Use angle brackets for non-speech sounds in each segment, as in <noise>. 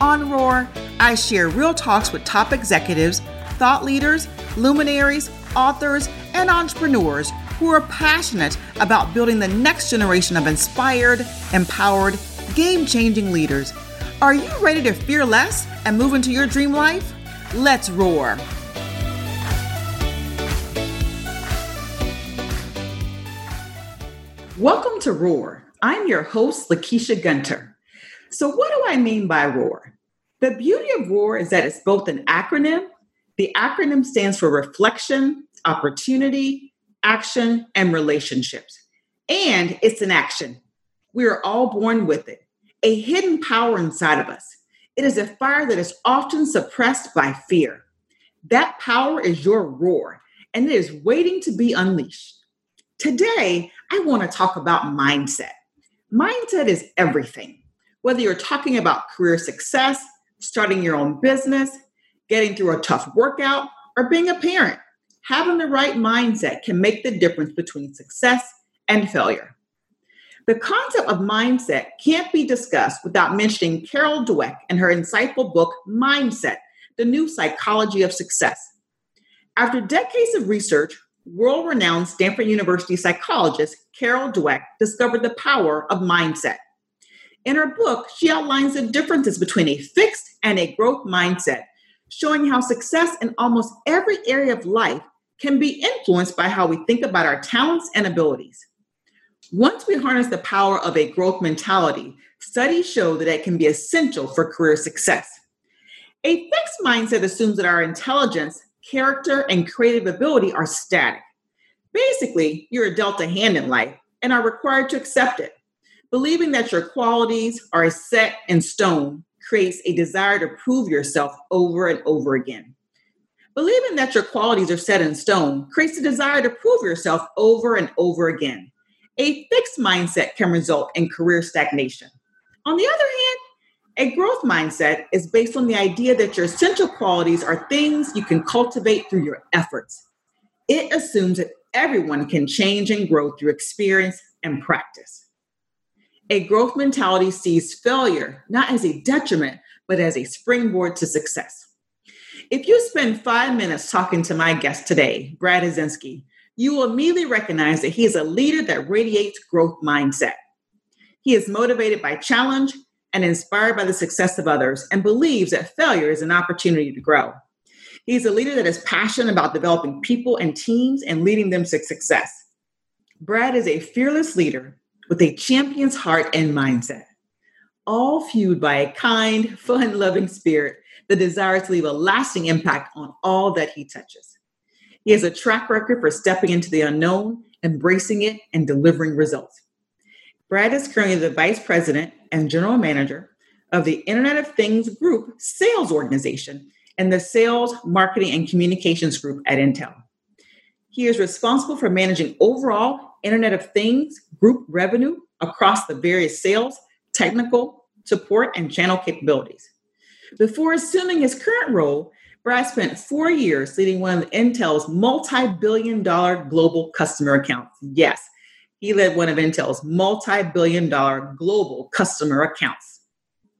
On Roar, I share real talks with top executives, thought leaders, luminaries, authors, and entrepreneurs who are passionate about building the next generation of inspired, empowered, game changing leaders. Are you ready to fear less and move into your dream life? Let's roar. Welcome to Roar. I'm your host, Lakeisha Gunter. So, what do I mean by ROAR? The beauty of ROAR is that it's both an acronym. The acronym stands for reflection, opportunity, action, and relationships. And it's an action. We are all born with it, a hidden power inside of us. It is a fire that is often suppressed by fear. That power is your roar, and it is waiting to be unleashed. Today, I want to talk about mindset. Mindset is everything. Whether you're talking about career success, starting your own business, getting through a tough workout, or being a parent, having the right mindset can make the difference between success and failure. The concept of mindset can't be discussed without mentioning Carol Dweck and her insightful book, Mindset The New Psychology of Success. After decades of research, world renowned Stanford University psychologist Carol Dweck discovered the power of mindset. In her book, she outlines the differences between a fixed and a growth mindset, showing how success in almost every area of life can be influenced by how we think about our talents and abilities. Once we harness the power of a growth mentality, studies show that it can be essential for career success. A fixed mindset assumes that our intelligence, character, and creative ability are static. Basically, you're a delta hand in life and are required to accept it. Believing that your qualities are set in stone creates a desire to prove yourself over and over again. Believing that your qualities are set in stone creates a desire to prove yourself over and over again. A fixed mindset can result in career stagnation. On the other hand, a growth mindset is based on the idea that your essential qualities are things you can cultivate through your efforts. It assumes that everyone can change and grow through experience and practice. A growth mentality sees failure not as a detriment, but as a springboard to success. If you spend five minutes talking to my guest today, Brad Haczynski, you will immediately recognize that he is a leader that radiates growth mindset. He is motivated by challenge and inspired by the success of others and believes that failure is an opportunity to grow. He's a leader that is passionate about developing people and teams and leading them to success. Brad is a fearless leader with a champion's heart and mindset, all fueled by a kind, fun loving spirit that desires to leave a lasting impact on all that he touches. He has a track record for stepping into the unknown, embracing it, and delivering results. Brad is currently the vice president and general manager of the Internet of Things Group sales organization and the sales, marketing, and communications group at Intel. He is responsible for managing overall Internet of Things group revenue across the various sales, technical, support, and channel capabilities. Before assuming his current role, Brad spent four years leading one of Intel's multi billion dollar global customer accounts. Yes, he led one of Intel's multi billion dollar global customer accounts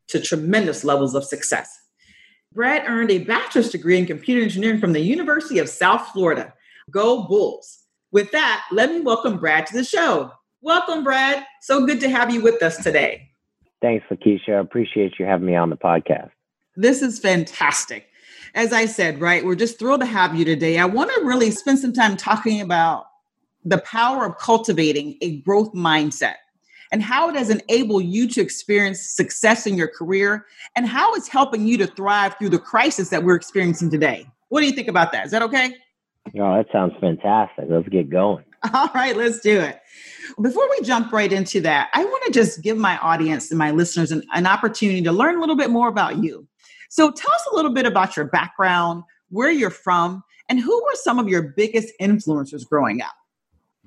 to tremendous levels of success. Brad earned a bachelor's degree in computer engineering from the University of South Florida. Go Bulls. With that, let me welcome Brad to the show. Welcome, Brad. So good to have you with us today. Thanks, Lakeisha. I appreciate you having me on the podcast. This is fantastic. As I said, right, we're just thrilled to have you today. I want to really spend some time talking about the power of cultivating a growth mindset and how it has enabled you to experience success in your career and how it's helping you to thrive through the crisis that we're experiencing today. What do you think about that? Is that okay? Oh, that sounds fantastic. Let's get going. <laughs> All right, let's do it. Before we jump right into that, I want to just give my audience and my listeners an, an opportunity to learn a little bit more about you. So tell us a little bit about your background, where you're from, and who were some of your biggest influencers growing up?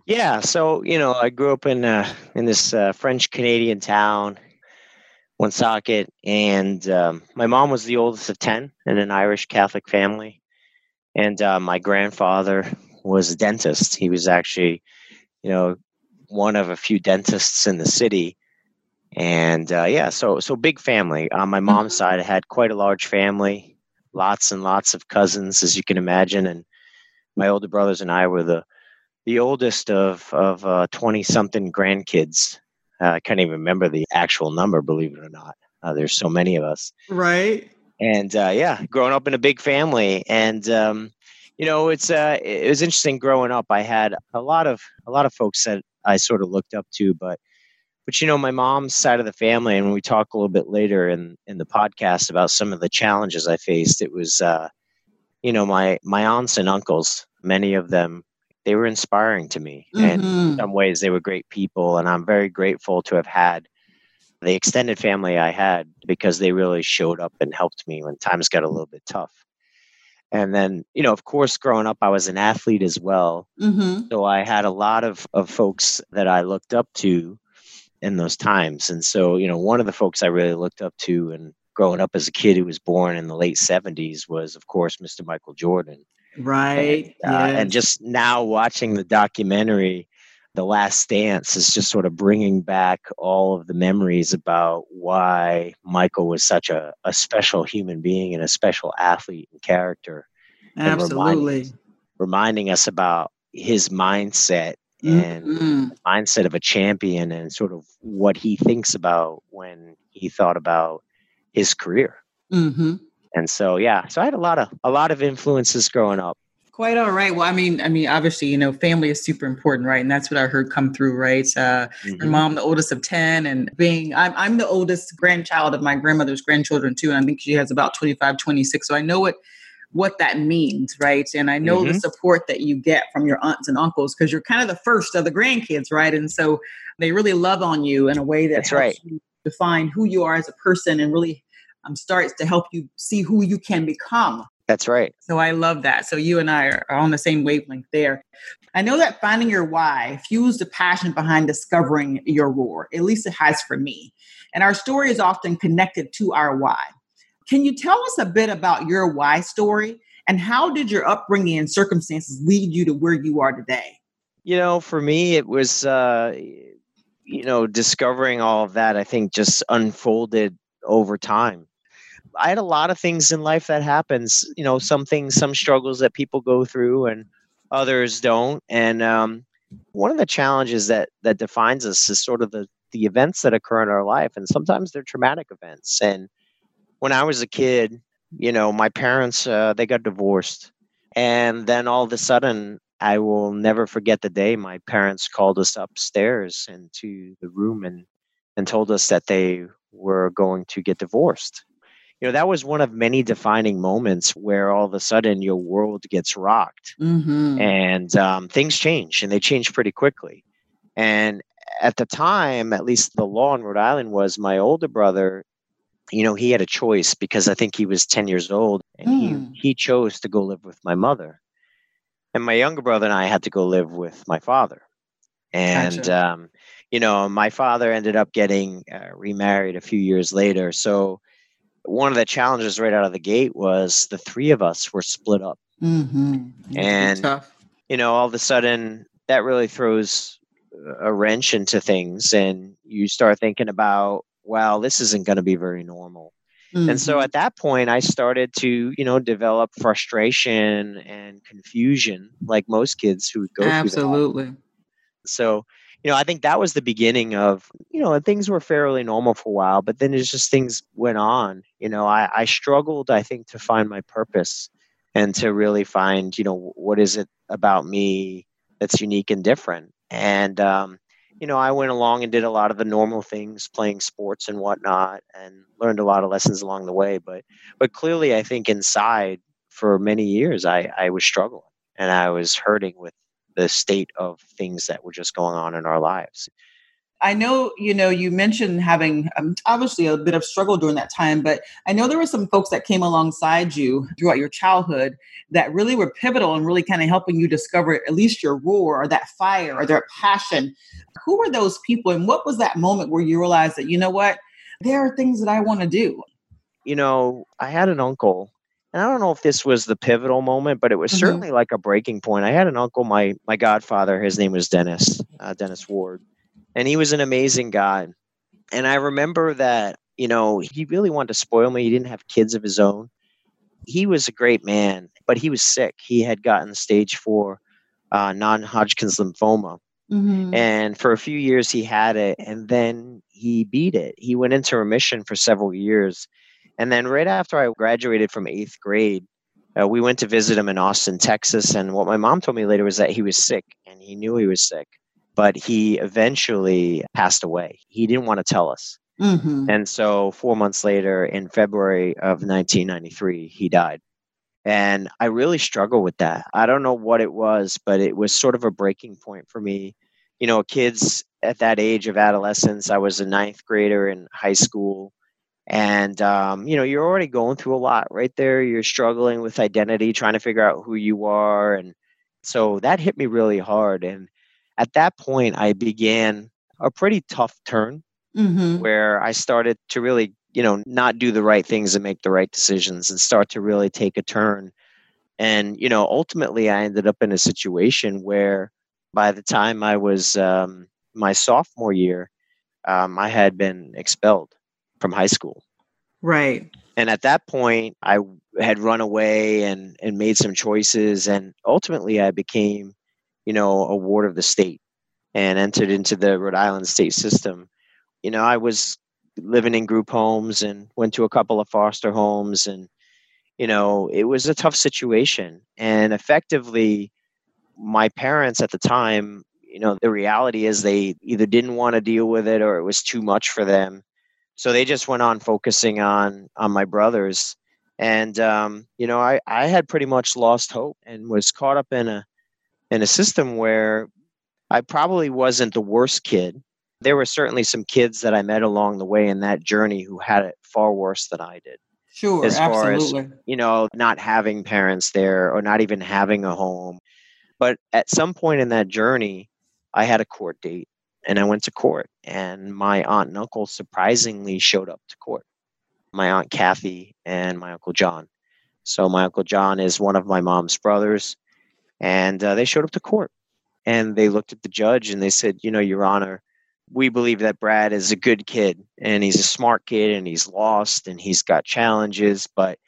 Yeah, so you know, I grew up in uh, in this uh, French Canadian town, Woonsocket, and um, my mom was the oldest of ten in an Irish Catholic family, and uh, my grandfather was a dentist. He was actually, you know, one of a few dentists in the city, and uh, yeah, so so big family. On my mom's mm-hmm. side, I had quite a large family, lots and lots of cousins, as you can imagine, and my older brothers and I were the the oldest of of twenty uh, something grandkids. Uh, I can't even remember the actual number, believe it or not. Uh, there's so many of us, right? And uh, yeah, growing up in a big family, and um, you know, it's uh, it was interesting growing up. I had a lot of a lot of folks that I sort of looked up to, but but you know, my mom's side of the family, and when we talk a little bit later in in the podcast about some of the challenges I faced, it was uh, you know my my aunts and uncles. Many of them they were inspiring to me. Mm-hmm. And in mm-hmm. some ways, they were great people. And I'm very grateful to have had the extended family I had because they really showed up and helped me when times got a little bit tough. And then, you know, of course, growing up, I was an athlete as well. Mm-hmm. So I had a lot of, of folks that I looked up to in those times. And so, you know, one of the folks I really looked up to and growing up as a kid who was born in the late 70s was, of course, Mr. Michael Jordan. Right. And, uh, yes. and just now watching the documentary, The Last Dance, is just sort of bringing back all of the memories about why Michael was such a, a special human being and a special athlete and character. Absolutely. And reminding, reminding us about his mindset and mm-hmm. mindset of a champion and sort of what he thinks about when he thought about his career. Mm-hmm and so yeah so i had a lot of a lot of influences growing up quite all right well i mean i mean obviously you know family is super important right and that's what i heard come through right uh mm-hmm. your mom the oldest of 10 and being I'm, I'm the oldest grandchild of my grandmother's grandchildren too and i think she has about 25 26 so i know what what that means right and i know mm-hmm. the support that you get from your aunts and uncles because you're kind of the first of the grandkids right and so they really love on you in a way that that's right define who you are as a person and really um, starts to help you see who you can become. That's right. So I love that. So you and I are, are on the same wavelength there. I know that finding your why fuels the passion behind discovering your roar. At least it has for me. And our story is often connected to our why. Can you tell us a bit about your why story and how did your upbringing and circumstances lead you to where you are today? You know, for me, it was, uh, you know, discovering all of that, I think just unfolded over time. I had a lot of things in life that happens, you know, some things, some struggles that people go through and others don't. And um, one of the challenges that that defines us is sort of the the events that occur in our life, and sometimes they're traumatic events. And when I was a kid, you know, my parents uh, they got divorced, and then all of a sudden, I will never forget the day my parents called us upstairs into the room and and told us that they were going to get divorced. You know, that was one of many defining moments where all of a sudden your world gets rocked mm-hmm. and um, things change and they change pretty quickly. And at the time, at least the law in Rhode Island was my older brother, you know, he had a choice because I think he was 10 years old and mm. he, hmm. he chose to go live with my mother. And my younger brother and I had to go live with my father. And, gotcha. um, you know, my father ended up getting uh, remarried a few years later. So one of the challenges right out of the gate was the three of us were split up. Mm-hmm. And, you know, all of a sudden that really throws a wrench into things. And you start thinking about, well, this isn't going to be very normal. Mm-hmm. And so mm-hmm. at that point, I started to, you know, develop frustration and confusion, like most kids who go Absolutely. through that. Absolutely, so you know, I think that was the beginning of, you know, and things were fairly normal for a while, but then it's just things went on. You know, I, I struggled, I think, to find my purpose and to really find, you know, what is it about me that's unique and different. And, um, you know, I went along and did a lot of the normal things, playing sports and whatnot, and learned a lot of lessons along the way. But, but clearly, I think inside for many years, I, I was struggling and I was hurting with the state of things that were just going on in our lives. I know, you know, you mentioned having um, obviously a bit of struggle during that time, but I know there were some folks that came alongside you throughout your childhood that really were pivotal and really kind of helping you discover at least your roar or that fire or that passion. Who were those people and what was that moment where you realized that, you know what, there are things that I want to do? You know, I had an uncle and I don't know if this was the pivotal moment, but it was mm-hmm. certainly like a breaking point. I had an uncle, my my godfather. His name was Dennis, uh, Dennis Ward, and he was an amazing guy. And I remember that, you know, he really wanted to spoil me. He didn't have kids of his own. He was a great man, but he was sick. He had gotten stage four uh, non Hodgkin's lymphoma. Mm-hmm. And for a few years, he had it, and then he beat it. He went into remission for several years. And then, right after I graduated from eighth grade, uh, we went to visit him in Austin, Texas. And what my mom told me later was that he was sick and he knew he was sick but he eventually passed away. He didn't want to tell us. Mm-hmm. And so, four months later, in February of 1993, he died. And I really struggle with that. I don't know what it was, but it was sort of a breaking point for me. You know, kids at that age of adolescence, I was a ninth grader in high school. And, um, you know, you're already going through a lot right there. You're struggling with identity, trying to figure out who you are. And so that hit me really hard. And at that point, I began a pretty tough turn mm-hmm. where I started to really, you know, not do the right things and make the right decisions and start to really take a turn. And, you know, ultimately, I ended up in a situation where by the time I was um, my sophomore year, um, I had been expelled from high school. Right. And at that point, I had run away and, and made some choices. And ultimately, I became you know, a ward of the state and entered into the Rhode Island state system. You know, I was living in group homes and went to a couple of foster homes and you know, it was a tough situation and effectively my parents at the time, you know, the reality is they either didn't want to deal with it or it was too much for them. So they just went on focusing on on my brothers and um, you know I, I had pretty much lost hope and was caught up in a in a system where I probably wasn't the worst kid. There were certainly some kids that I met along the way in that journey who had it far worse than I did. Sure, as far absolutely. as you know, not having parents there or not even having a home. But at some point in that journey, I had a court date and I went to court, and my aunt and uncle surprisingly showed up to court. My aunt Kathy and my uncle John. So my uncle John is one of my mom's brothers and uh, they showed up to court and they looked at the judge and they said, you know, Your Honor, we believe that Brad is a good kid and he's a smart kid and he's lost and he's got challenges, but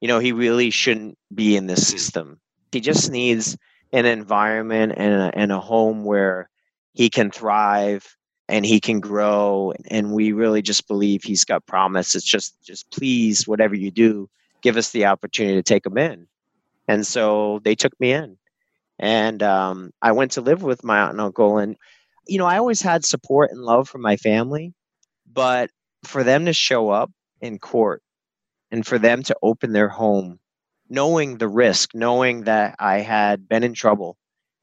you know, he really shouldn't be in this system. He just needs an environment and a, and a home where he can thrive and he can grow and we really just believe he's got promise it's just just please whatever you do give us the opportunity to take him in and so they took me in and um, I went to live with my aunt and uncle. And, you know, I always had support and love from my family, but for them to show up in court and for them to open their home, knowing the risk, knowing that I had been in trouble,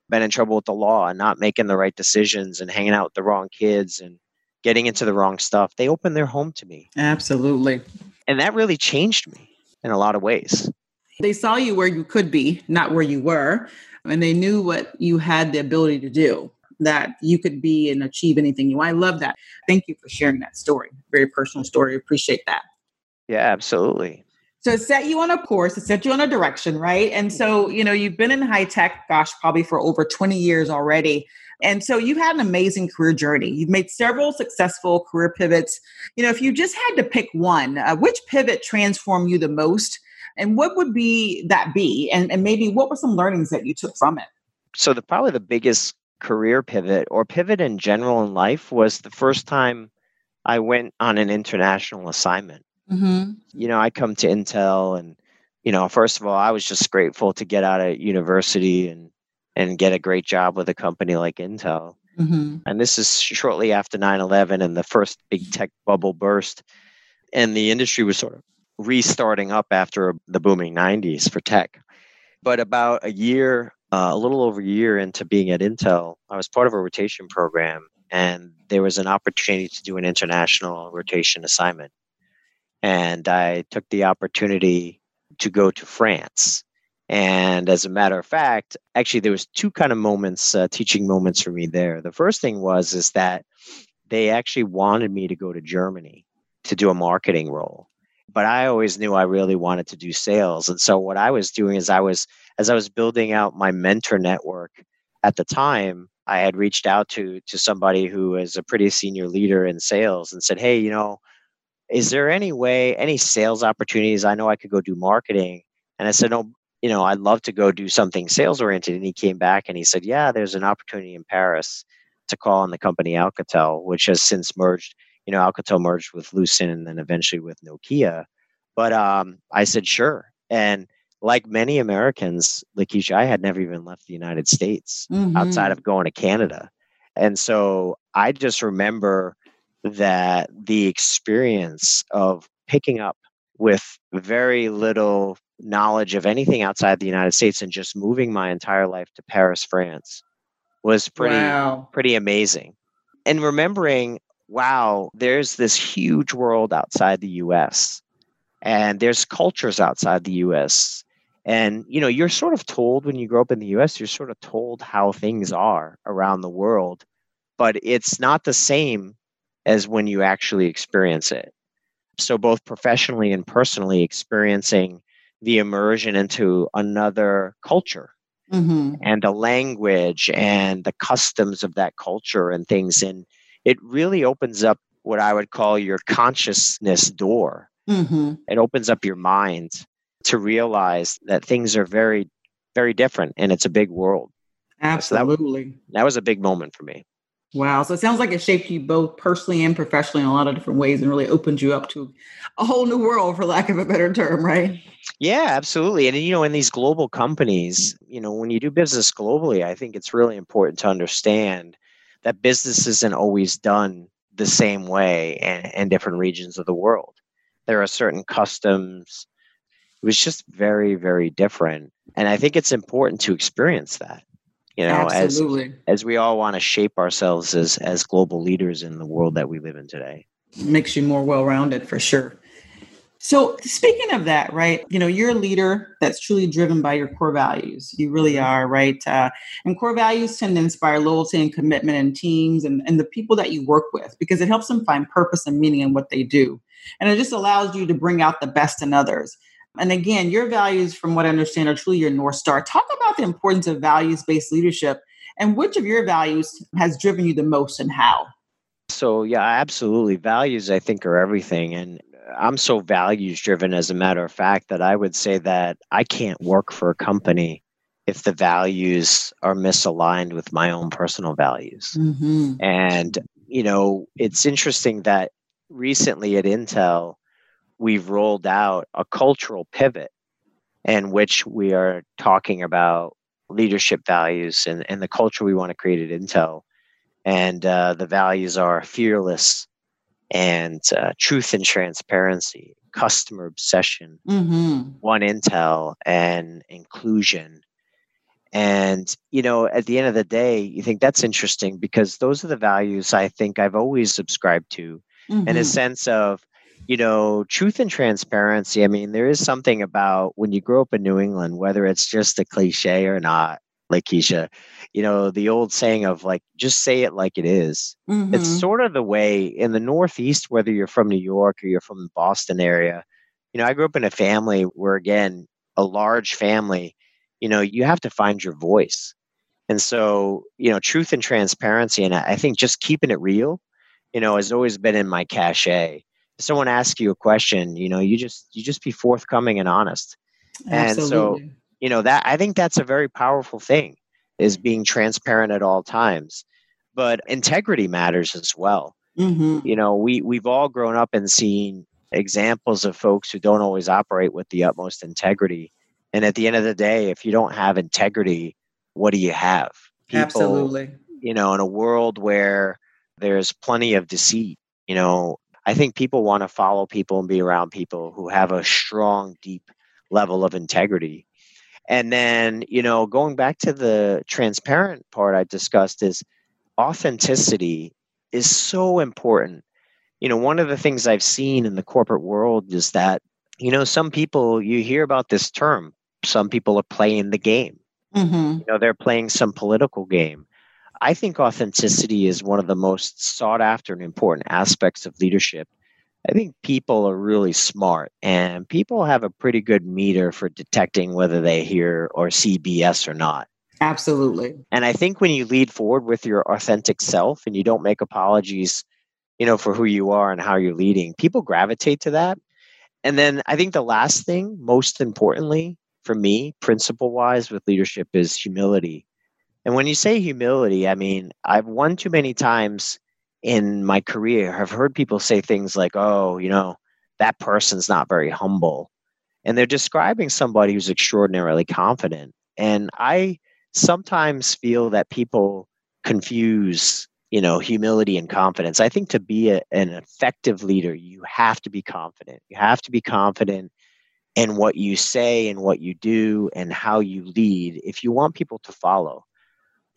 been in trouble with the law and not making the right decisions and hanging out with the wrong kids and getting into the wrong stuff, they opened their home to me. Absolutely. And that really changed me in a lot of ways. They saw you where you could be, not where you were and they knew what you had the ability to do that you could be and achieve anything you want. i love that thank you for sharing that story very personal story appreciate that yeah absolutely so it set you on a course it set you on a direction right and so you know you've been in high tech gosh probably for over 20 years already and so you've had an amazing career journey you've made several successful career pivots you know if you just had to pick one uh, which pivot transformed you the most and what would be that be? And, and maybe what were some learnings that you took from it? So the probably the biggest career pivot or pivot in general in life was the first time I went on an international assignment. Mm-hmm. You know, I come to Intel and you know, first of all, I was just grateful to get out of university and and get a great job with a company like Intel. Mm-hmm. And this is shortly after 9/11 and the first big tech bubble burst and the industry was sort of restarting up after the booming 90s for tech. But about a year, uh, a little over a year into being at Intel, I was part of a rotation program, and there was an opportunity to do an international rotation assignment. And I took the opportunity to go to France. And as a matter of fact, actually, there was two kind of moments, uh, teaching moments for me there. The first thing was is that they actually wanted me to go to Germany to do a marketing role, but I always knew I really wanted to do sales. And so what I was doing is I was, as I was building out my mentor network at the time, I had reached out to to somebody who is a pretty senior leader in sales and said, "Hey, you know, is there any way, any sales opportunities? I know I could go do marketing." And I said, "No, you know, I'd love to go do something sales oriented." And he came back and he said, "Yeah, there's an opportunity in Paris to call on the company Alcatel, which has since merged. You know, Alcatel merged with Lucent and then eventually with Nokia." But um, I said, "Sure." And like many Americans, Lakeisha, I had never even left the United States mm-hmm. outside of going to Canada. And so I just remember that the experience of picking up with very little knowledge of anything outside the United States and just moving my entire life to Paris, France was pretty wow. pretty amazing. And remembering, wow, there's this huge world outside the US and there's cultures outside the US and you know, you're sort of told when you grow up in the US, you're sort of told how things are around the world, but it's not the same as when you actually experience it. So both professionally and personally experiencing the immersion into another culture mm-hmm. and the language and the customs of that culture and things and it really opens up what I would call your consciousness door. Mm-hmm. It opens up your mind to realize that things are very, very different and it's a big world. Absolutely. So that, that was a big moment for me. Wow. So it sounds like it shaped you both personally and professionally in a lot of different ways and really opened you up to a whole new world, for lack of a better term, right? Yeah, absolutely. And, you know, in these global companies, you know, when you do business globally, I think it's really important to understand that business isn't always done the same way in, in different regions of the world. There are certain customs, it was just very very different and i think it's important to experience that you know Absolutely. as as we all want to shape ourselves as as global leaders in the world that we live in today. Makes you more well-rounded for sure. So speaking of that right you know you're a leader that's truly driven by your core values. You really mm-hmm. are right uh, and core values tend to inspire loyalty and commitment in teams and, and the people that you work with because it helps them find purpose and meaning in what they do. And it just allows you to bring out the best in others and again, your values, from what I understand, are truly your North Star. Talk about the importance of values based leadership and which of your values has driven you the most and how? So, yeah, absolutely. Values, I think, are everything. And I'm so values driven, as a matter of fact, that I would say that I can't work for a company if the values are misaligned with my own personal values. Mm-hmm. And, you know, it's interesting that recently at Intel, we've rolled out a cultural pivot in which we are talking about leadership values and, and the culture we want to create at Intel. And uh, the values are fearless and uh, truth and transparency, customer obsession, mm-hmm. one Intel, and inclusion. And, you know, at the end of the day, you think that's interesting because those are the values I think I've always subscribed to mm-hmm. in a mm-hmm. sense of you know, truth and transparency. I mean, there is something about when you grow up in New England, whether it's just a cliche or not, Lakeisha, you know, the old saying of like, just say it like it is. Mm-hmm. It's sort of the way in the Northeast, whether you're from New York or you're from the Boston area. You know, I grew up in a family where, again, a large family, you know, you have to find your voice. And so, you know, truth and transparency, and I think just keeping it real, you know, has always been in my cachet someone asks you a question, you know, you just you just be forthcoming and honest. Absolutely. And so, you know, that I think that's a very powerful thing is being transparent at all times. But integrity matters as well. Mm-hmm. You know, we we've all grown up and seen examples of folks who don't always operate with the utmost integrity. And at the end of the day, if you don't have integrity, what do you have? People, Absolutely. You know, in a world where there's plenty of deceit, you know, I think people want to follow people and be around people who have a strong, deep level of integrity. And then, you know, going back to the transparent part I discussed is authenticity is so important. You know, one of the things I've seen in the corporate world is that, you know, some people, you hear about this term, some people are playing the game. Mm-hmm. You know, they're playing some political game. I think authenticity is one of the most sought after and important aspects of leadership. I think people are really smart and people have a pretty good meter for detecting whether they hear or see BS or not. Absolutely. And I think when you lead forward with your authentic self and you don't make apologies, you know, for who you are and how you're leading, people gravitate to that. And then I think the last thing, most importantly for me, principle wise with leadership is humility. And when you say humility, I mean, I've won too many times in my career, I've heard people say things like, oh, you know, that person's not very humble. And they're describing somebody who's extraordinarily confident. And I sometimes feel that people confuse you know humility and confidence i think to be a, an effective leader you have to be confident you have to be confident in what you say and what you do and how you lead if you want people to follow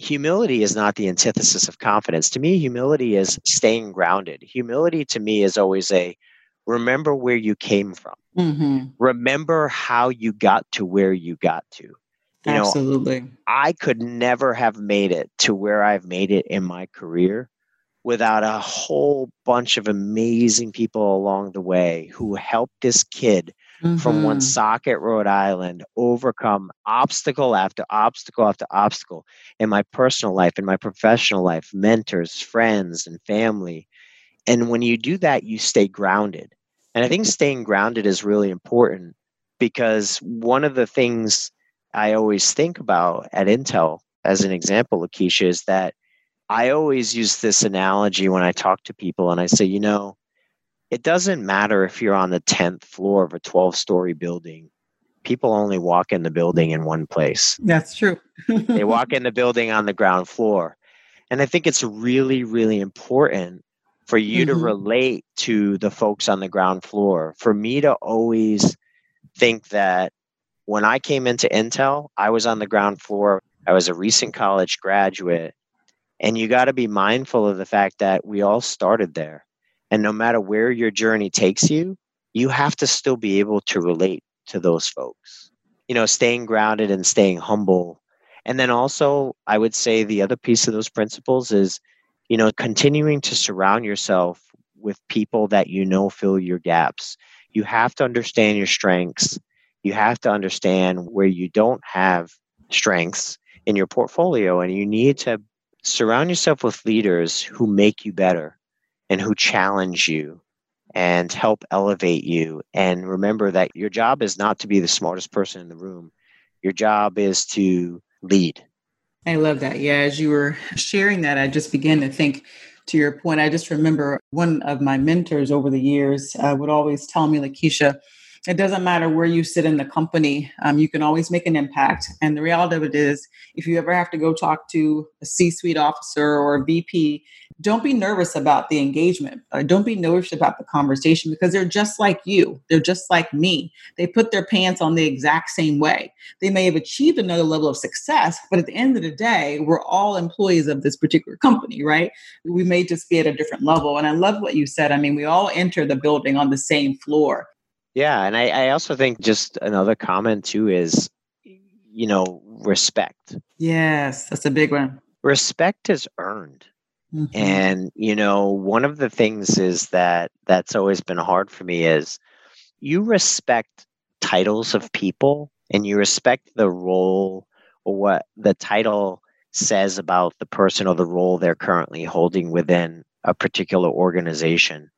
humility is not the antithesis of confidence to me humility is staying grounded humility to me is always a remember where you came from mm-hmm. remember how you got to where you got to you Absolutely. Know, I could never have made it to where I've made it in my career without a whole bunch of amazing people along the way who helped this kid mm-hmm. from Woonsocket, Rhode Island, overcome obstacle after obstacle after obstacle in my personal life, in my professional life, mentors, friends, and family. And when you do that, you stay grounded. And I think staying grounded is really important because one of the things I always think about at Intel, as an example, Lakeisha, is that I always use this analogy when I talk to people and I say, you know, it doesn't matter if you're on the 10th floor of a 12 story building. People only walk in the building in one place. That's true. <laughs> they walk in the building on the ground floor. And I think it's really, really important for you mm-hmm. to relate to the folks on the ground floor. For me to always think that when I came into Intel, I was on the ground floor. I was a recent college graduate. And you got to be mindful of the fact that we all started there. And no matter where your journey takes you, you have to still be able to relate to those folks. You know, staying grounded and staying humble. And then also, I would say the other piece of those principles is, you know, continuing to surround yourself with people that you know fill your gaps. You have to understand your strengths you have to understand where you don't have strengths in your portfolio and you need to surround yourself with leaders who make you better and who challenge you and help elevate you. And remember that your job is not to be the smartest person in the room. Your job is to lead. I love that. Yeah as you were sharing that i just began to think to your point i just remember one of my mentors over the years uh, would always tell me lakeisha it doesn't matter where you sit in the company, um, you can always make an impact. And the reality of it is, if you ever have to go talk to a C suite officer or a VP, don't be nervous about the engagement. Uh, don't be nervous about the conversation because they're just like you. They're just like me. They put their pants on the exact same way. They may have achieved another level of success, but at the end of the day, we're all employees of this particular company, right? We may just be at a different level. And I love what you said. I mean, we all enter the building on the same floor. Yeah, and I, I also think just another comment too is, you know, respect. Yes, that's a big one. Respect is earned. Mm-hmm. And you know, one of the things is that that's always been hard for me is you respect titles of people and you respect the role or what the title says about the person or the role they're currently holding within a particular organization.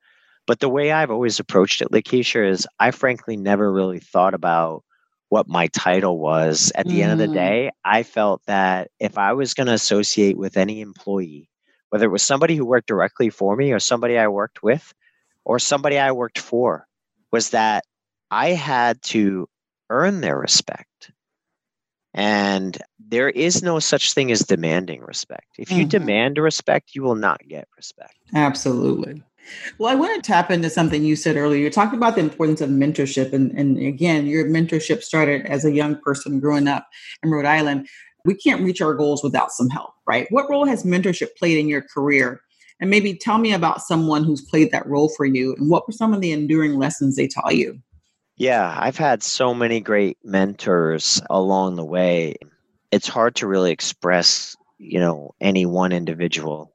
But the way I've always approached it, Lakeisha, is I frankly never really thought about what my title was. At the mm. end of the mm. day, I felt that if I was going to associate with any employee, whether it was somebody who worked directly for me or somebody I worked with or somebody I worked for, was that I had to earn their respect. And there is no such thing as demanding respect. If you mm-hmm. demand respect, you will not get respect. Absolutely. Well, I want to tap into something you said earlier. You talked about the importance of mentorship. And, and again, your mentorship started as a young person growing up in Rhode Island. We can't reach our goals without some help, right? What role has mentorship played in your career? And maybe tell me about someone who's played that role for you and what were some of the enduring lessons they taught you? Yeah, I've had so many great mentors along the way. It's hard to really express, you know, any one individual.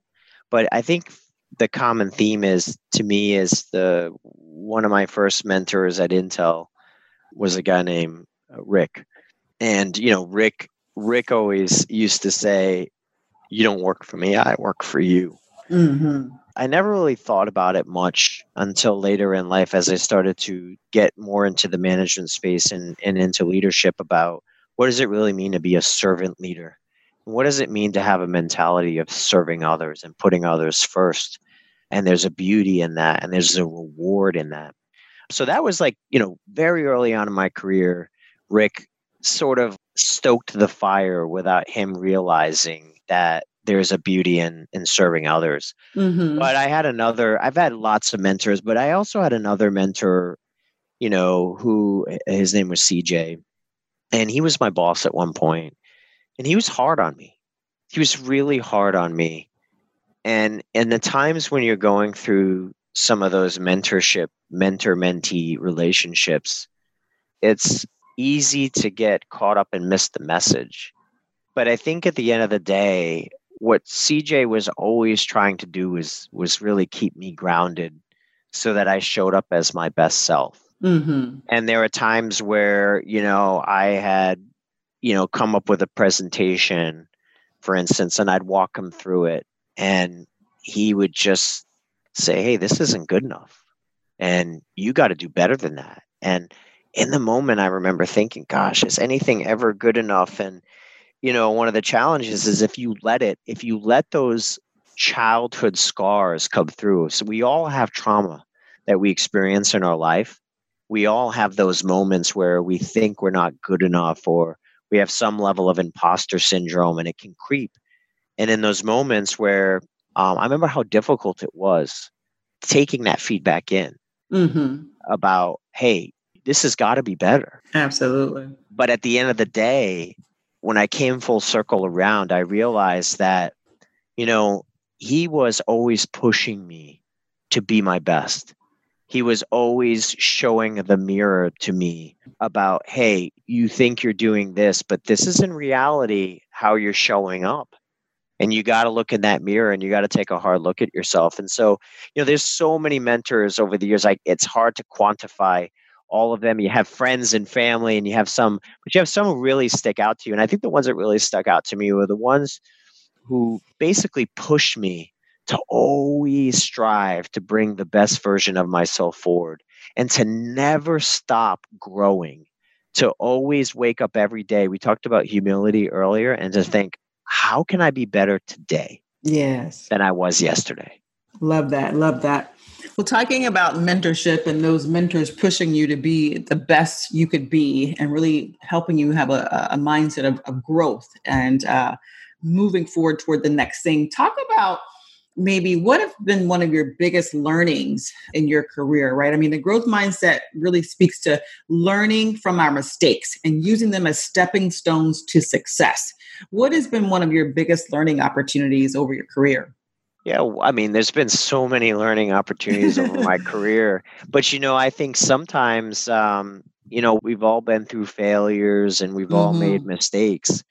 But I think the common theme is to me is the one of my first mentors at Intel was a guy named uh, Rick. And you know, Rick Rick always used to say, "You don't work for me; I work for you." Mm-hmm. I never really thought about it much until later in life, as I started to get more into the management space and, and into leadership. About what does it really mean to be a servant leader? What does it mean to have a mentality of serving others and putting others first? And there's a beauty in that, and there's a reward in that. So that was like, you know, very early on in my career, Rick sort of stoked the fire without him realizing that there's a beauty in in serving others. Mm-hmm. But I had another I've had lots of mentors, but I also had another mentor, you know, who his name was CJ. And he was my boss at one point, and he was hard on me. He was really hard on me. And in the times when you're going through some of those mentorship, mentor mentee relationships, it's easy to get caught up and miss the message. But I think at the end of the day, what CJ was always trying to do was was really keep me grounded so that I showed up as my best self. Mm-hmm. And there were times where, you know, I had, you know, come up with a presentation, for instance, and I'd walk him through it. And he would just say, hey, this isn't good enough. And you got to do better than that. And in the moment, I remember thinking, gosh, is anything ever good enough? And, you know, one of the challenges is if you let it, if you let those childhood scars come through. So we all have trauma that we experience in our life. We all have those moments where we think we're not good enough or we have some level of imposter syndrome and it can creep. And in those moments where um, I remember how difficult it was taking that feedback in mm-hmm. about, hey, this has got to be better. Absolutely. But at the end of the day, when I came full circle around, I realized that, you know, he was always pushing me to be my best. He was always showing the mirror to me about, hey, you think you're doing this, but this is in reality how you're showing up and you got to look in that mirror and you got to take a hard look at yourself. And so you know there's so many mentors over the years like it's hard to quantify all of them. You have friends and family and you have some but you have some who really stick out to you. And i think the ones that really stuck out to me were the ones who basically pushed me to always strive to bring the best version of myself forward and to never stop growing to always wake up every day. We talked about humility earlier and to think how can I be better today? Yes. Than I was yesterday. Love that. Love that. Well, talking about mentorship and those mentors pushing you to be the best you could be and really helping you have a, a mindset of, of, growth and uh, moving forward toward the next thing. Talk about maybe what have been one of your biggest learnings in your career, right? I mean, the growth mindset really speaks to learning from our mistakes and using them as stepping stones to success. What has been one of your biggest learning opportunities over your career? Yeah, I mean, there's been so many learning opportunities over my <laughs> career, but you know, I think sometimes, um, you know, we've all been through failures and we've mm-hmm. all made mm-hmm. mistakes.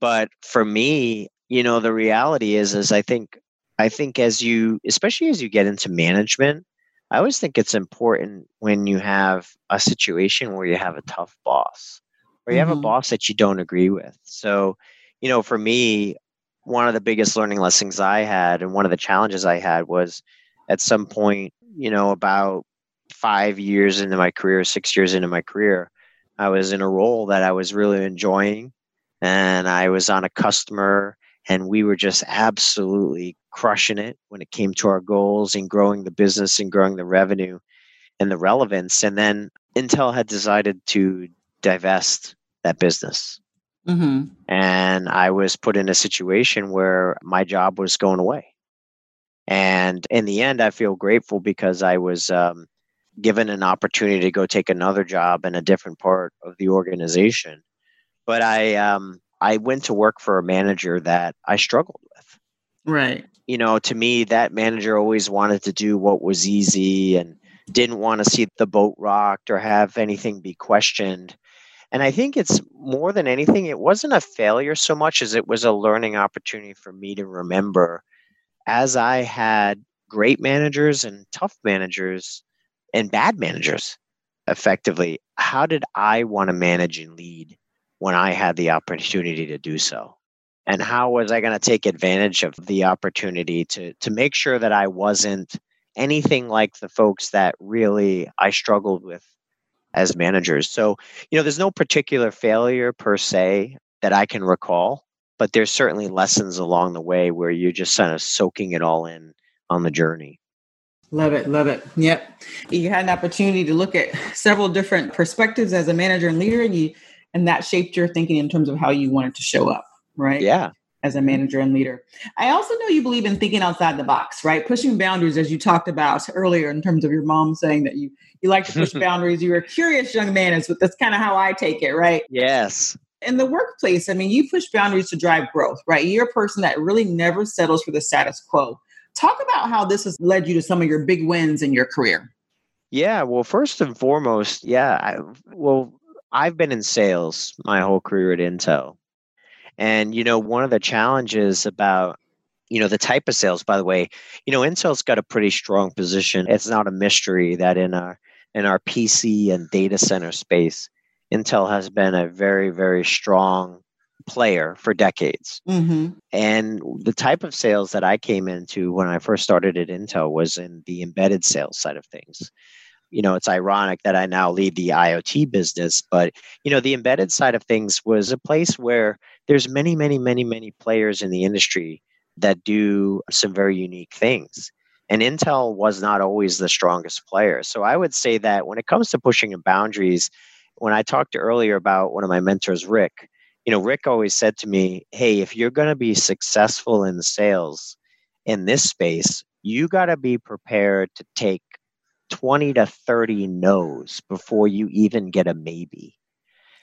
But for me, you know, the reality is, is I think, I think as you, especially as you get into management, I always think it's important when you have a situation where you have a tough boss or you mm-hmm. have a mm-hmm. boss that you don't agree with. So, you know, for me, one of the biggest learning lessons I had and one of the challenges I had was at some point, you know, about five years into my career, six years into my career, I was in a role that I was really enjoying and I was on a customer and we were just absolutely crushing it when it came to our goals and growing the business and growing the revenue and the relevance. And then Intel had decided to divest that business. Mm-hmm. And I was put in a situation where my job was going away. And in the end, I feel grateful because I was um, given an opportunity to go take another job in a different part of the organization. But I, um, I went to work for a manager that I struggled with. Right. you know, to me, that manager always wanted to do what was easy and didn't want to see the boat rocked or have anything be questioned. And I think it's more than anything, it wasn't a failure so much as it was a learning opportunity for me to remember as I had great managers and tough managers and bad managers effectively, how did I want to manage and lead when I had the opportunity to do so? And how was I going to take advantage of the opportunity to to make sure that I wasn't anything like the folks that really I struggled with as managers. So, you know, there's no particular failure per se that I can recall, but there's certainly lessons along the way where you're just kind of soaking it all in on the journey. Love it, love it. Yep. You had an opportunity to look at several different perspectives as a manager and leader and you and that shaped your thinking in terms of how you wanted to show up, right? Yeah. As a manager and leader. I also know you believe in thinking outside the box, right? Pushing boundaries as you talked about earlier in terms of your mom saying that you you like to push <laughs> boundaries. You're a curious young man. Is that's kind of how I take it, right? Yes. In the workplace, I mean, you push boundaries to drive growth, right? You're a person that really never settles for the status quo. Talk about how this has led you to some of your big wins in your career. Yeah, well, first and foremost, yeah, I, well, I've been in sales my whole career at Intel. And, you know, one of the challenges about, you know, the type of sales, by the way, you know, Intel's got a pretty strong position. It's not a mystery that in our in our PC and data center space, Intel has been a very, very strong player for decades. Mm-hmm. And the type of sales that I came into when I first started at Intel was in the embedded sales side of things. You know, it's ironic that I now lead the IoT business, but you know, the embedded side of things was a place where there's many, many, many, many players in the industry that do some very unique things. And Intel was not always the strongest player. So I would say that when it comes to pushing boundaries, when I talked earlier about one of my mentors, Rick, you know, Rick always said to me, Hey, if you're going to be successful in sales in this space, you got to be prepared to take 20 to 30 no's before you even get a maybe.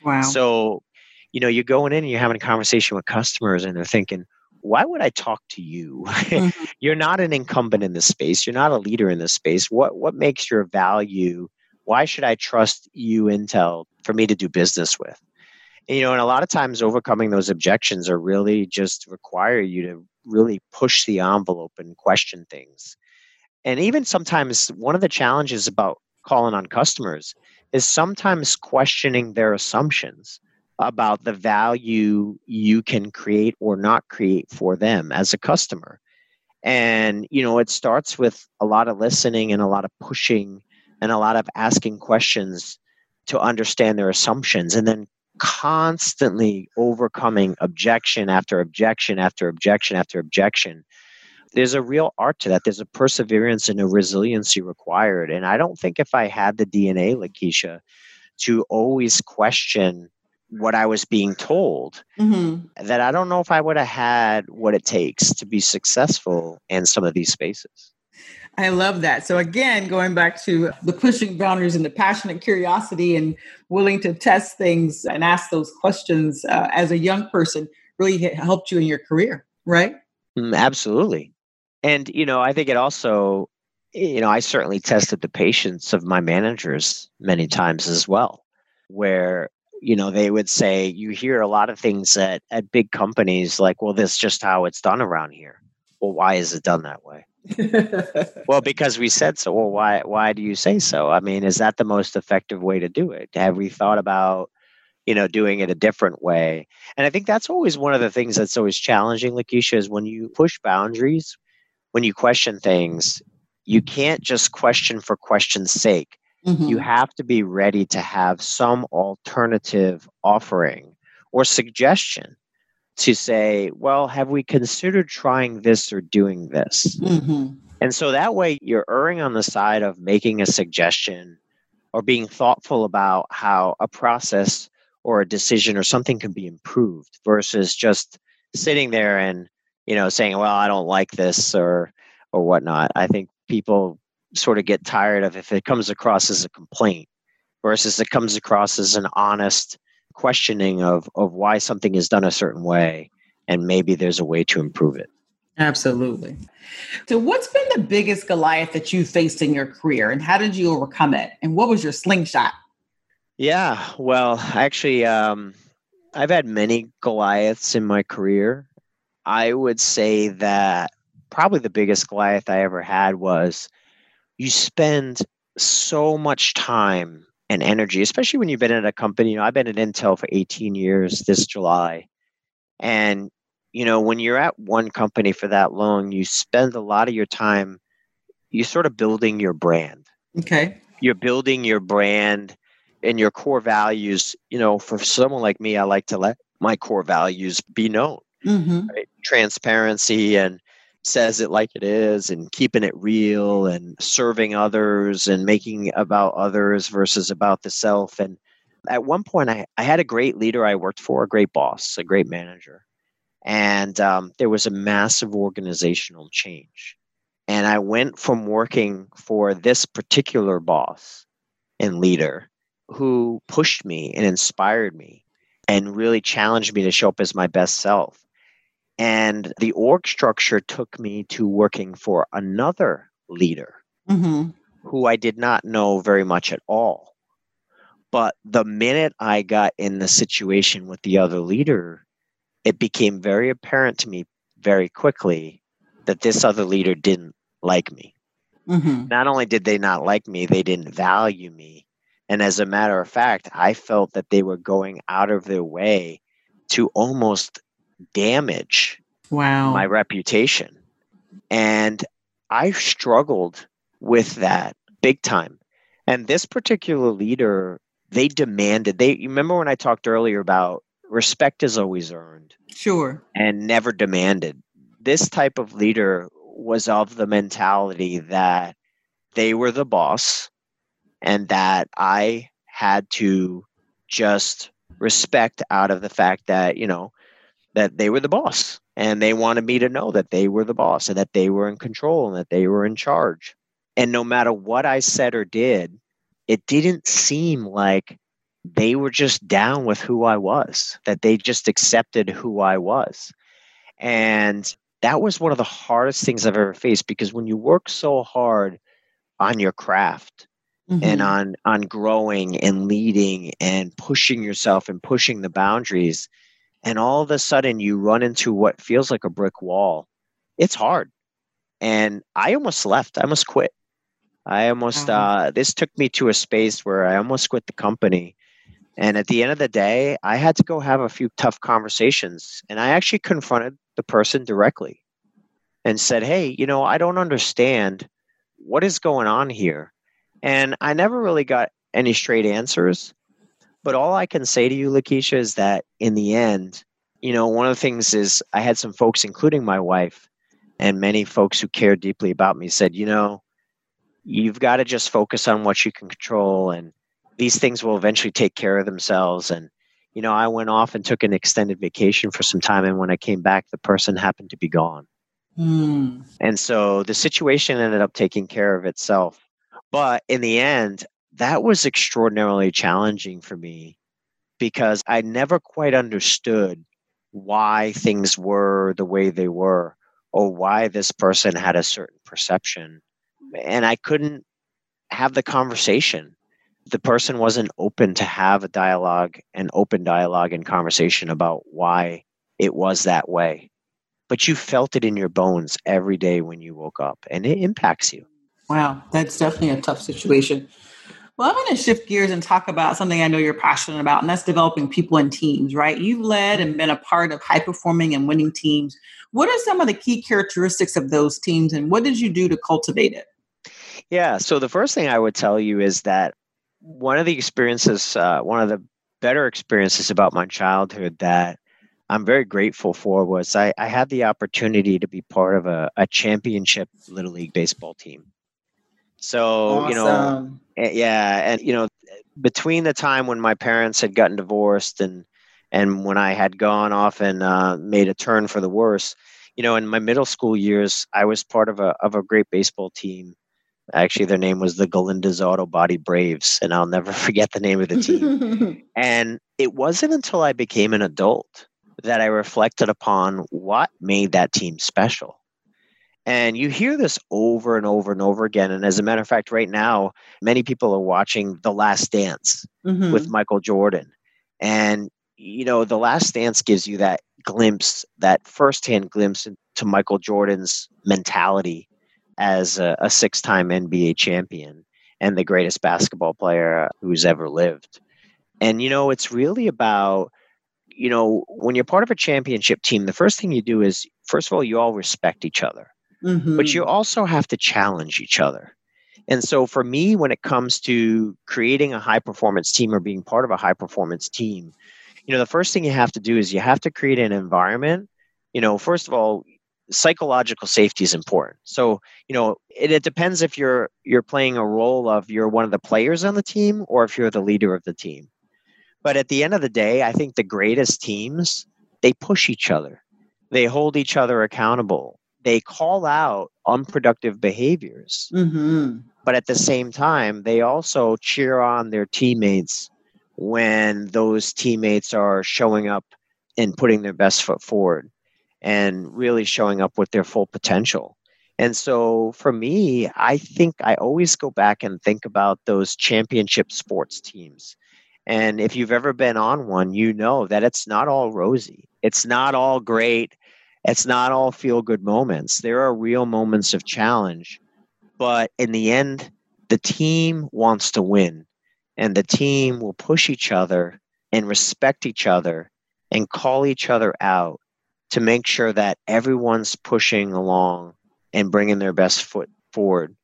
Wow. So, you know, you're going in and you're having a conversation with customers and they're thinking, why would I talk to you? <laughs> Mm-hmm. you're not an incumbent in this space. You're not a leader in this space. What what makes your value? Why should I trust you, Intel, for me to do business with? And, you know, and a lot of times overcoming those objections are really just require you to really push the envelope and question things. And even sometimes one of the challenges about calling on customers is sometimes questioning their assumptions about the value you can create or not create for them as a customer. And, you know, it starts with a lot of listening and a lot of pushing and a lot of asking questions to understand their assumptions and then constantly overcoming objection after objection after objection after objection. There's a real art to that. There's a perseverance and a resiliency required. And I don't think if I had the DNA, Lakeisha, to always question what I was being told, mm-hmm. that I don't know if I would have had what it takes to be successful in some of these spaces. I love that. So again, going back to the pushing boundaries and the passionate curiosity and willing to test things and ask those questions uh, as a young person really helped you in your career, right? Mm, absolutely. And you know, I think it also you know, I certainly tested the patience of my managers many times as well, where you know they would say you hear a lot of things at at big companies like well this is just how it's done around here. Well why is it done that way? <laughs> Well because we said so. Well why why do you say so? I mean is that the most effective way to do it? Have we thought about you know doing it a different way? And i think that's always one of the things that's always challenging lakeisha is when you push boundaries when you question things you can't just question for question's sake Mm-hmm. You have to be ready to have some alternative offering or suggestion to say, well, have we considered trying this or doing this? Mm-hmm. And so that way you're erring on the side of making a suggestion or being thoughtful about how a process or a decision or something can be improved versus just sitting there and you know saying well i don't like this or or whatnot i think people sort of get tired of if it comes across as a complaint versus it comes across as an honest questioning of, of why something is done a certain way and maybe there's a way to improve it. Absolutely. So, what's been the biggest Goliath that you faced in your career, and how did you overcome it? And what was your slingshot? Yeah, well, actually, um, I've had many Goliaths in my career. I would say that probably the biggest Goliath I ever had was you spend so much time and energy, especially when you've been at a company. You know, I've been at Intel for 18 years this July. And, you know, when you're at one company for that long, you spend a lot of your time, you're sort of building your brand. Okay. You're building your brand and your core values. You know, for someone like me, I like to let my core values be known. Mm-hmm. Right? Transparency and says it like it is and keeping it real and serving others and making about others versus about the self. And at one point, I, I had a great leader I worked for, a great boss, a great manager. And um, there was a massive organizational change. And I went from working for this particular boss and leader who pushed me and inspired me and really challenged me to show up as my best self and the org structure took me to working for another leader Mm-hmm. who I did not know very much at all. But the minute I got in the situation with the other leader, it became very apparent to me very quickly that this other leader didn't like me. Mm-hmm. Not only did they not like me, they didn't value me. And as a matter of fact, I felt that they were going out of their way to almost damage Wow. my reputation. And I struggled with that big time. And this particular leader, they demanded, they remember when I talked earlier about respect is always earned sure. and never demanded. This type of leader was of the mentality that they were the boss and that I had to just respect out of the fact that, you know, that they were the boss and they wanted me to know that they were the boss and that they were in control and that they were in charge. And no matter what I said or did, it didn't seem like they were just down with who I was, that they just accepted who I was. And that was one of the hardest things I've ever faced because when you work so hard on your craft Mm-hmm. and on on growing and leading and pushing yourself and pushing the boundaries and all of a sudden you run into what feels like a brick wall. It's hard. And i almost left. I almost quit. I almost Wow. uh this took me to a space where i almost quit the company. And at the end of the day i had to go have a few tough conversations. And i actually confronted the person directly and said hey you know i don't understand what is going on here. And I never really got any straight answers. But all I can say to you, Lakeisha, is that in the end, you know, one of the things is I had some folks, including my wife, and many folks who care deeply about me said, you know, you've got to just focus on what you can control and these things will eventually take care of themselves. And, you know, I went off and took an extended vacation for some time. And when I came back, the person happened to be gone. Mm. And so the situation ended up taking care of itself. But in the end, that was extraordinarily challenging for me because I never quite understood why things were the way they were or why this person had a certain perception. And I couldn't have the conversation. The person wasn't open to have a dialogue, an open dialogue and conversation about why it was that way. But you felt it in your bones every day when you woke up, and it impacts you. Wow, that's definitely a tough situation. Well, I'm going to shift gears and talk about something I know you're passionate about, and that's developing people and teams, right? You've led and been a part of high performing and winning teams. What are some of the key characteristics of those teams, and what did you do to cultivate it? Yeah. So the first thing I would tell you is that one of the experiences, uh, one of the better experiences about my childhood that I'm very grateful for was I, I had the opportunity to be part of a, a championship little league baseball team. So you know, Awesome. Yeah, and you know, between the time when my parents had gotten divorced and and when I had gone off and uh, made a turn for the worse, you know, in my middle school years, I was part of a of a great baseball team. Actually, their name was the Galinda's Auto Body Braves, and I'll never <laughs> forget the name of the team. <laughs> and it wasn't until I became an adult that I reflected upon what made that team special. And you hear this over and over and over again. And as a matter of fact, right now, many people are watching The Last Dance mm-hmm. with Michael Jordan. And, you know, The Last Dance gives you that glimpse, that firsthand glimpse into Michael Jordan's mentality as a, a six time NBA champion and the greatest basketball player who's ever lived. And, you know, it's really about, you know, when you're part of a championship team, the first thing you do is, first of all, you all respect each other, mm-hmm. but you also have to challenge each other. And so for me, when it comes to creating a high performance team or being part of a high performance team, you know, the first thing you have to do is you have to create an environment. You know, first of all, psychological safety is important. So, you know, it, it depends if you're you're playing a role of you're one of the players on the team or if you're the leader of the team. But at the end of the day, I think the greatest teams, they push each other. They hold each other accountable. They call out unproductive behaviors. Mm-hmm. But at the same time, they also cheer on their teammates when those teammates are showing up and putting their best foot forward and really showing up with their full potential. And so for me, I think I always go back and think about those championship sports teams. And if you've ever been on one, you know that it's not all rosy. It's not all great. It's not all feel good moments. There are real moments of challenge. But in the end, the team wants to win, and the team will push each other and respect each other and call each other out to make sure that everyone's pushing along and bringing their best foot forward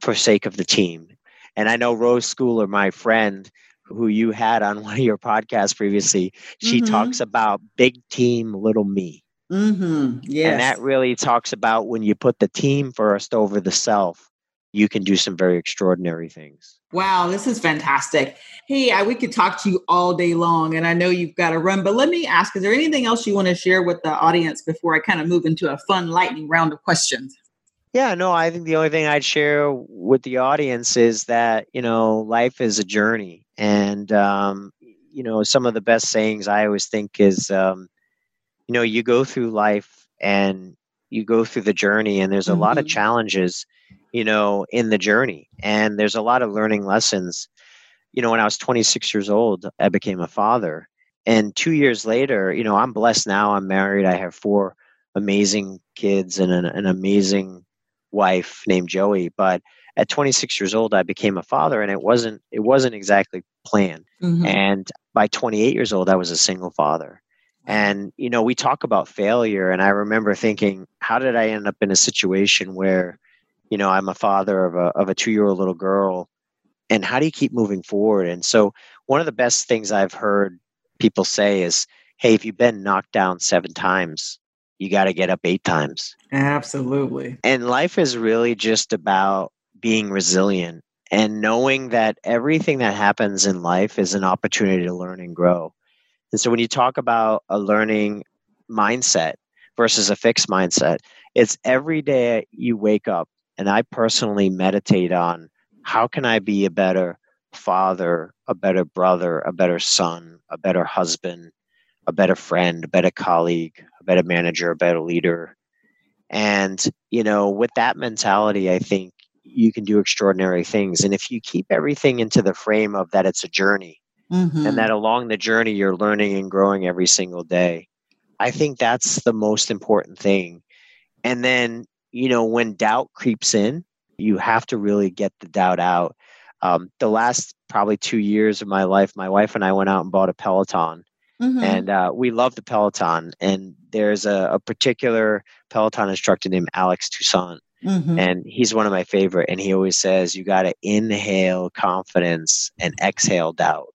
for sake of the team. And I know Rose Schooler, my friend, who you had on <laughs> one of your podcasts previously, she mm-hmm. talks about big team, little me. Mm-hmm. Yes. And that really talks about when you put the team first over the self, you can do some very extraordinary things. Wow, this is fantastic. Hey, I, we could talk to you all day long, and I know you've got to run, but let me ask is there anything else you want to share with the audience before I kind of move into a fun lightning round of questions? Yeah, no, I think the only thing I'd share with the audience is that, you know, life is a journey. And, um, you know, some of the best sayings I always think is, um, you know, you go through life and you go through the journey, and there's a mm-hmm. lot of mm-hmm. challenges you know, in the journey. And there's a lot of learning lessons. You know, when I was 26 years old, I became a father. And two years later, you know, I'm blessed now. I'm married. I have four amazing kids and an, an amazing wife named Joey. But at 26 years old, I became a father, and it wasn't it wasn't exactly planned. Mm-hmm. And by 28 years old, I was a single father. And you know, we talk about failure, and I remember thinking, how did I end up in a situation where you know i'm a father of a, of a two year old little girl and how do you keep moving forward? And so one of the best things i've heard people say is hey if you've been knocked down seven times you got to get up eight times. Absolutely. And life is really just about being resilient and knowing that everything that happens in life is an opportunity to learn and grow and so when you talk about a learning mindset versus a fixed mindset it's every day you wake up and I personally meditate on how can I be a better father, a better brother, a better son, a better husband, a better friend, a better colleague, a better manager, a better leader. And, you know, with that mentality, I think you can do extraordinary things. And if you keep everything into the frame of that it's a journey mm-hmm. and that along the journey you're learning and growing every single day, I think that's the most important thing. And then you know, when doubt creeps in, you have to really get the doubt out. Um, the last probably two years of my life, my wife and I went out and bought a Peloton. Mm-hmm. And uh, we love the Peloton. And there's a, a, particular Peloton instructor named Alex Toussaint. Mm-hmm. And he's one of my favorite. And he always says, you got to inhale confidence and exhale doubt.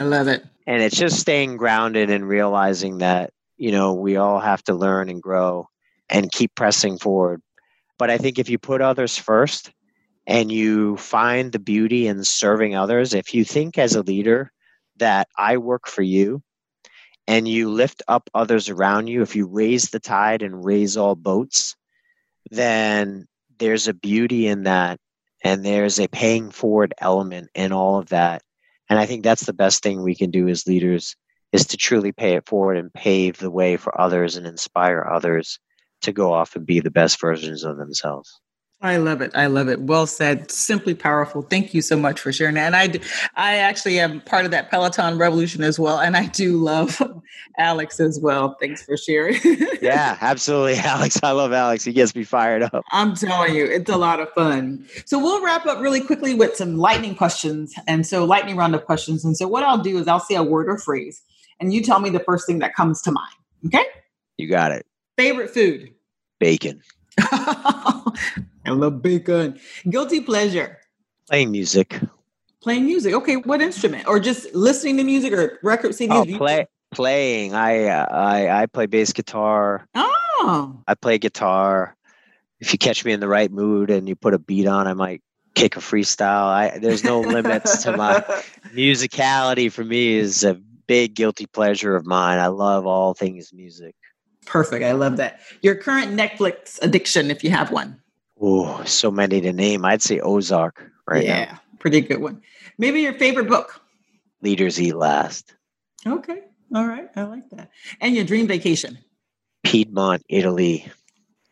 I love it. And it's just staying grounded and realizing that, you know, we all have to learn and grow and keep pressing forward. But I think if you put others first and you find the beauty in serving others, if you think as a leader that I work for you and you lift up others around you, if you raise the tide and raise all boats, then there's a beauty in that and there's a paying forward element in all of that. And I think that's the best thing we can do as leaders is to truly pay it forward and pave the way for others and inspire others to go off and be the best versions of themselves. I love it. I love it. Well said. Simply powerful. Thank you so much for sharing that. And I, I actually am part of that Peloton revolution as well. And I do love <laughs> Alex as well. Thanks for sharing. <laughs> yeah, absolutely. Alex. I love Alex. He gets me fired up. I'm telling you, it's a lot of fun. So we'll wrap up really quickly with some lightning questions. And so lightning round of questions. And so what I'll do is I'll say a word or phrase and you tell me the first thing that comes to mind. Okay. You got it. Favorite food? Bacon. <laughs> I love bacon. Guilty pleasure. Playing music. Playing music. Okay, what instrument? Or just listening to music or record CDs? Oh, play, playing. I, uh, I I play bass guitar. Oh. I play guitar. If you catch me in the right mood and you put a beat on, I might kick a freestyle. I there's no limits to my <laughs> musicality. For me, is a big guilty pleasure of mine. I love all things music. Perfect. I love that. Your current Netflix addiction, if you have one. Oh, so many to name. I'd say Ozark right yeah, now. pretty good one. Maybe your favorite book. Leaders Eat Last. Okay. All right. I like that. And your dream vacation. Piedmont, Italy,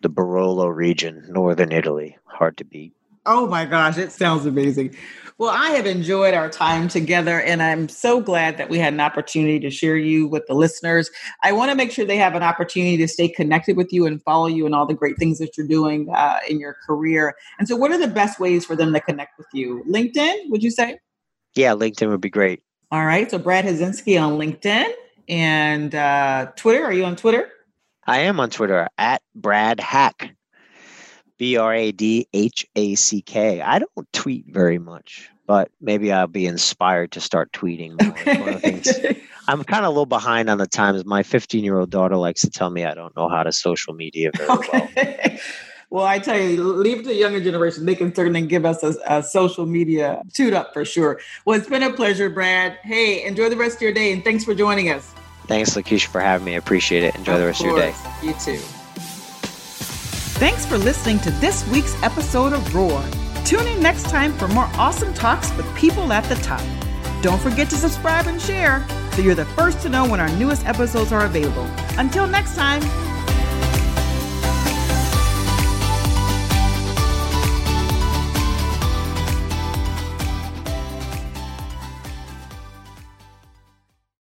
the Barolo region, northern Italy. Hard to beat. Oh my gosh, it sounds amazing. Well, I have enjoyed our time together, and I'm so glad that we had an opportunity to share you with the listeners. I want to make sure they have an opportunity to stay connected with you and follow you and all the great things that you're doing uh, in your career. And so, what are the best ways for them to connect with you? LinkedIn, would you say? Yeah, LinkedIn would be great. All right. So, Brad Haczynski on LinkedIn and uh, Twitter. Are you on Twitter? I am on Twitter at Brad Hack. B R A D H A C K. I don't tweet very much, but maybe I'll be inspired to start tweeting more. Okay. <laughs> I'm kind of a little behind on the times. My 15 year old daughter likes to tell me I don't know how to social media very okay. well. <laughs> Well, I tell you, leave to the younger generation. They can certainly give us a, a social media toot up for sure. Well, it's been a pleasure, Brad. Hey, enjoy the rest of your day and thanks for joining us. Thanks, Lakeisha, for having me. I appreciate it. Enjoy of the rest course. of your day. You too. Thanks for listening to this week's episode of Roar. Tune in next time for more awesome talks with people at the top. Don't forget to subscribe and share so you're the first to know when our newest episodes are available. Until next time,